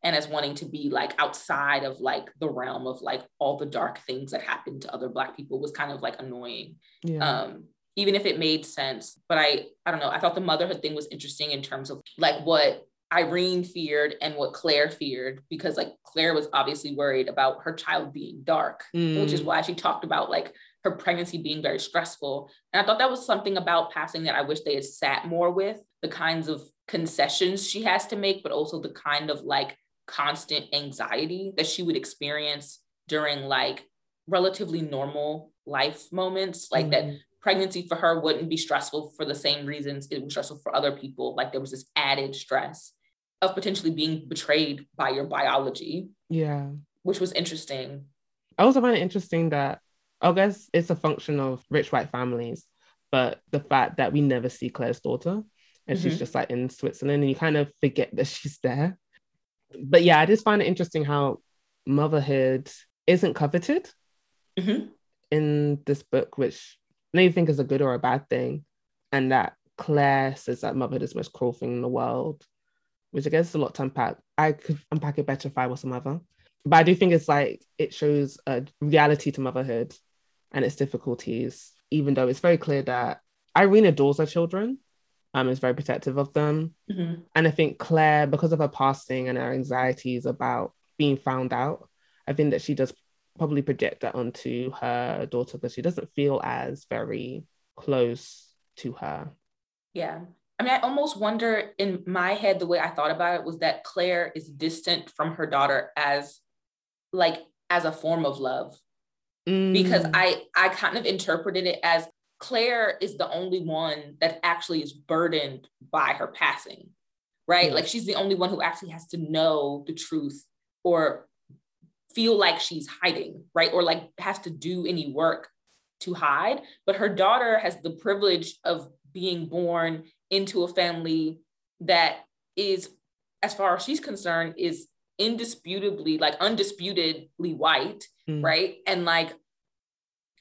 and as wanting to be like outside of like the realm of like all the dark things that happened to other black people was kind of like annoying yeah. um even if it made sense but i i don't know i thought the motherhood thing was interesting in terms of like what irene feared and what claire feared because like claire was obviously worried about her child being dark mm. which is mm. why she talked about like her pregnancy being very stressful and i thought that was something about passing that i wish they had sat more with the kinds of concessions she has to make but also the kind of like constant anxiety that she would experience during like relatively normal life moments. Like mm-hmm. that pregnancy for her wouldn't be stressful for the same reasons it was stressful for other people. Like there was this added stress of potentially being betrayed by your biology yeah. which was interesting. I also find it interesting that i guess it's a function of rich white families but the fact that we never see claire's daughter and mm-hmm. she's just like in switzerland and you kind of forget that she's there but yeah, I just find it interesting how motherhood isn't coveted mm-hmm. in this book, which I don't think is a good or a bad thing. And that Claire says that motherhood is the most cruel thing in the world. which I guess is a lot to unpack. I could unpack it better if I was a mother. But I do think it's like it shows a reality to motherhood and its difficulties, even though it's very clear that Irene adores her children, um, is very protective of them. Mm-hmm. And I think Claire, because of her passing and her anxieties about being found out, I think that she does probably project that onto her daughter because she doesn't feel as very close to her. Yeah. I mean, I almost wonder in my head, the way I thought about it was that Claire is distant from her daughter as like as a form of love. Mm. Because I I kind of interpreted it as Claire is the only one that actually is burdened by her passing, right? Like she's the only one who actually has to know the truth or feel like she's hiding, right? Or like has to do any work to hide. But her daughter has the privilege of being born into a family that is, as far as she's concerned, is indisputably, like undisputedly white, mm. right? And like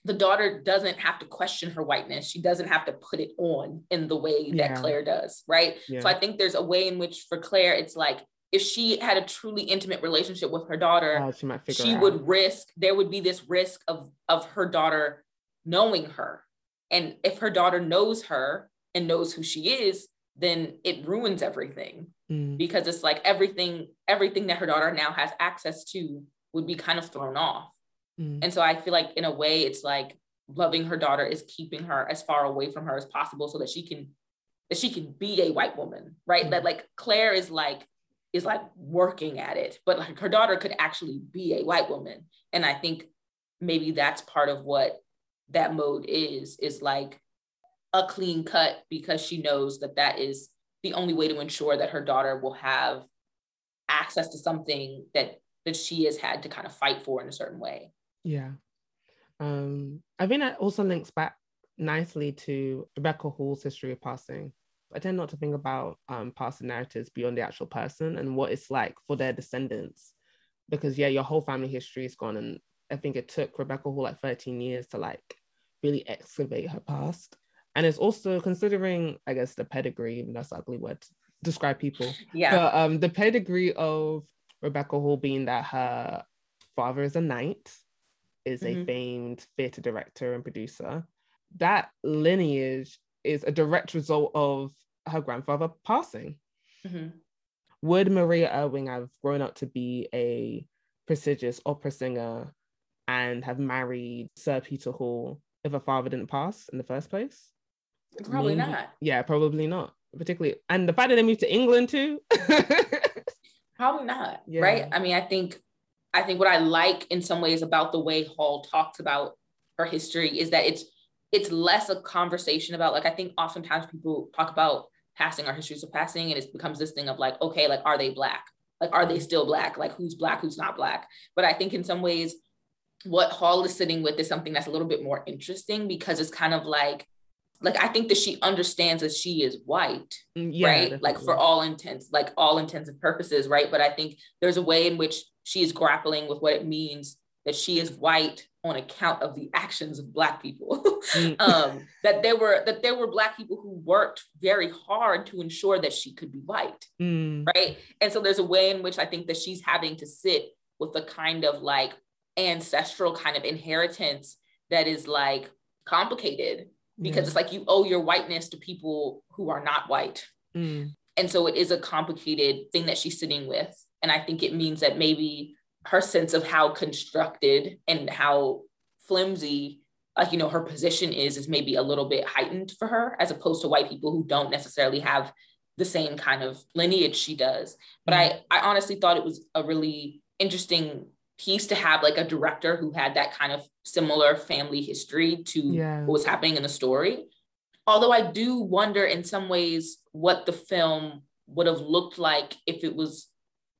the daughter doesn't have to question her whiteness. She doesn't have to put it on in the way that yeah. Claire does, right? Yeah. So I think there's a way in which for Claire, it's like if she had a truly intimate relationship with her daughter, oh, she, she would risk, there would be this risk of, of her daughter knowing her. And if her daughter knows her and knows who she is, then it ruins everything mm. because it's like everything, everything that her daughter now has access to would be kind of thrown off. Mm. And so I feel like in a way, it's like loving her daughter is keeping her as far away from her as possible so that she can that she can be a white woman, right? Mm. That like Claire is like is like working at it, but like her daughter could actually be a white woman. And I think maybe that's part of what that mode is, is like a clean cut because she knows that that is the only way to ensure that her daughter will have access to something that that she has had to kind of fight for in a certain way. Yeah. Um, I think that also links back nicely to Rebecca Hall's history of passing. I tend not to think about um, past narratives beyond the actual person and what it's like for their descendants. Because yeah, your whole family history is gone. And I think it took Rebecca Hall like 13 years to like really excavate her past. And it's also considering, I guess, the pedigree, even that's ugly word to describe people. Yeah. But um, the pedigree of Rebecca Hall being that her father is a knight, is mm-hmm. a famed theatre director and producer. That lineage is a direct result of her grandfather passing. Mm-hmm. Would Maria Ewing have grown up to be a prestigious opera singer and have married Sir Peter Hall if her father didn't pass in the first place? Probably Maybe. not. Yeah, probably not. Particularly, and the fact that they moved to England too. [LAUGHS] probably not. Yeah. Right. I mean, I think, I think what I like in some ways about the way Hall talks about her history is that it's it's less a conversation about like I think oftentimes people talk about passing or histories of passing and it becomes this thing of like okay like are they black like are they still black like who's black who's not black but I think in some ways what Hall is sitting with is something that's a little bit more interesting because it's kind of like like I think that she understands that she is white, mm, yeah, right? Definitely. Like for all intents, like all intents and purposes, right? But I think there's a way in which she is grappling with what it means that she is white on account of the actions of black people mm. [LAUGHS] um, that there were that there were black people who worked very hard to ensure that she could be white mm. right and so there's a way in which i think that she's having to sit with a kind of like ancestral kind of inheritance that is like complicated because it's like you owe your whiteness to people who are not white mm. and so it is a complicated thing that she's sitting with and i think it means that maybe her sense of how constructed and how flimsy like you know her position is is maybe a little bit heightened for her as opposed to white people who don't necessarily have the same kind of lineage she does. But i mm-hmm. i honestly thought it was a really interesting piece to have like a director who had that kind of similar family history to yeah. what was happening in the story. Although i do wonder in some ways what the film would have looked like if it was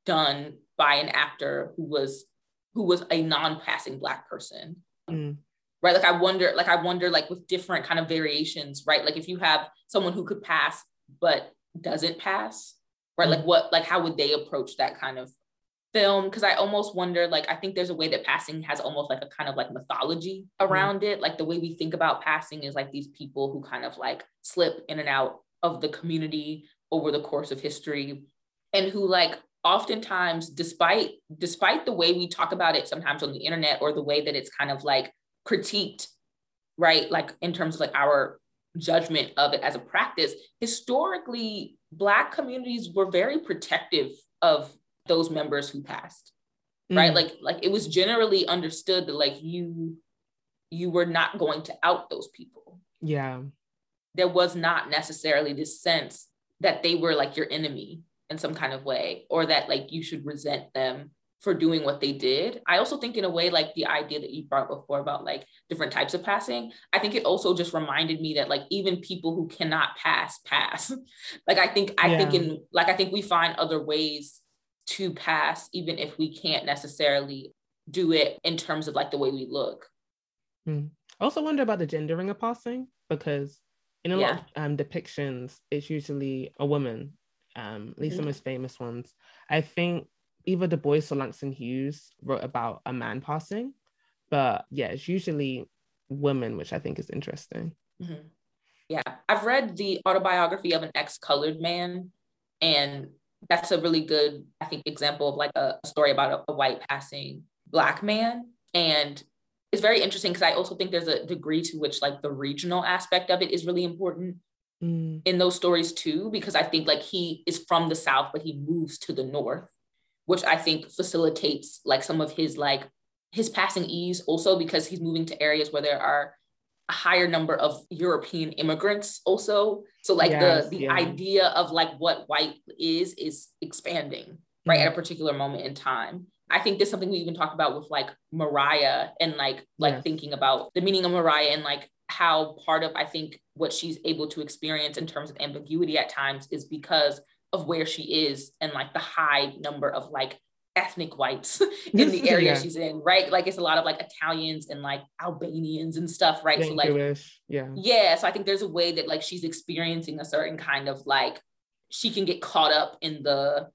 done by an actor who was who was a non-passing black person mm. right like i wonder like i wonder like with different kind of variations right like if you have someone who could pass but doesn't pass right mm. like what like how would they approach that kind of film because i almost wonder like i think there's a way that passing has almost like a kind of like mythology mm. around mm. it like the way we think about passing is like these people who kind of like slip in and out of the community over the course of history and who like oftentimes despite despite the way we talk about it sometimes on the internet or the way that it's kind of like critiqued right? Like in terms of like our judgment of it as a practice historically black communities were very protective of those members who passed right? Mm. like like it was generally understood that like you you were not going to out those people. Yeah. There was not necessarily this sense that they were like your enemy in some kind of way or that like you should resent them for doing what they did. I also think in a way like the idea that you brought before about like different types of passing, I think it also just reminded me that like even people who cannot pass pass. [LAUGHS] like I think I yeah. think in like I think we find other ways to pass even if we can't necessarily do it in terms of like the way we look. Hmm. I also wonder about the gendering of passing because in a yeah. lot of um, depictions it's usually a woman um, at least mm-hmm. the most famous ones. I think either Du Bois or Langston Hughes wrote about a man passing, but yeah, it's usually women, which I think is interesting. Mm-hmm. Yeah, I've read the autobiography of an ex-colored man, and that's a really good, I think, example of like a story about a, a white passing black man, and it's very interesting because I also think there's a degree to which like the regional aspect of it is really important mm. in those stories too, because I think like he is from the South, but he moves to the North, which I think facilitates like some of his like his passing ease also because he's moving to areas where there are a higher number of European immigrants also. So like yes, the the yeah. idea of like what white is is expanding right mm at a particular moment in time. I think there's something we even talk about with like Mariah and like like yes. thinking about the meaning of Mariah and like how part of I think what she's able to experience in terms of ambiguity at times is because of where she is and like the high number of like ethnic whites [LAUGHS] in the area yeah. she's in, right? Like it's a lot of like Italians and like Albanians and stuff, right? so like Jewish. yeah. Yeah. So I think there's a way that like she's experiencing a certain kind of like she can get caught up in the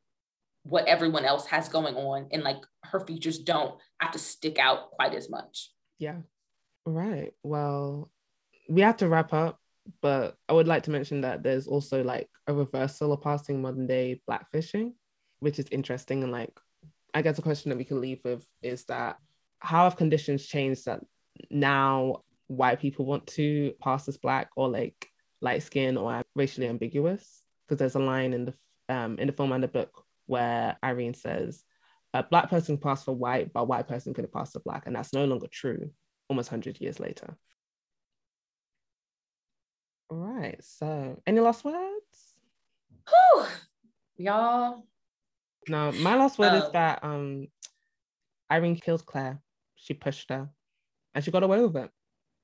what everyone else has going on and like her features don't have to stick out quite as much. Yeah. Right. Well, we have to wrap up, but I would like to mention that there's also like a reversal of passing modern day blackfishing, which is interesting. And like, I guess a question that we can leave with is that how have conditions changed that now white people want to pass as black or like light skin or racially ambiguous? Because there's a line in the um, in the film and the book where Irene says, a black person passed for white, but a white person could have passed for black. And that's no longer true almost 100 years later. All right. So, any last words? Whew. Y'all. No, my last word is oh. that um, Irene killed Claire. She pushed her, and she got away with it.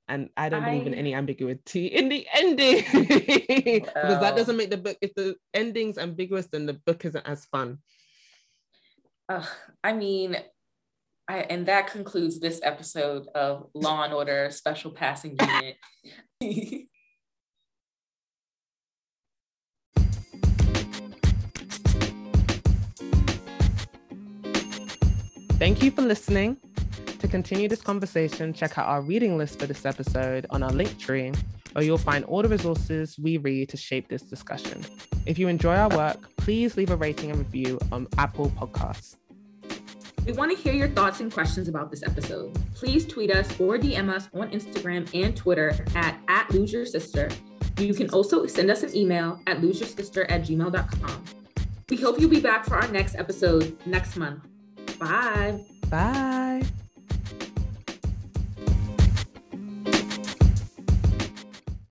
And I don't I... believe in any ambiguity in the ending [LAUGHS] because that doesn't make the book. If the ending's ambiguous, then the book isn't as fun. Uh, I mean, I, and that concludes this episode of Law and Order Special Passing Unit. [LAUGHS] Thank you for listening. To continue this conversation, check out our reading list for this episode on our link tree, where you'll find all the resources we read to shape this discussion. If you enjoy our work, please leave a rating and review on Apple Podcasts. We want to hear your thoughts and questions about this episode. Please tweet us or DM us on Instagram and Twitter at, at Lose Your Sister. You can also send us an email at loseyoursSister at gmail.com. We hope you'll be back for our next episode next month. Bye. Bye.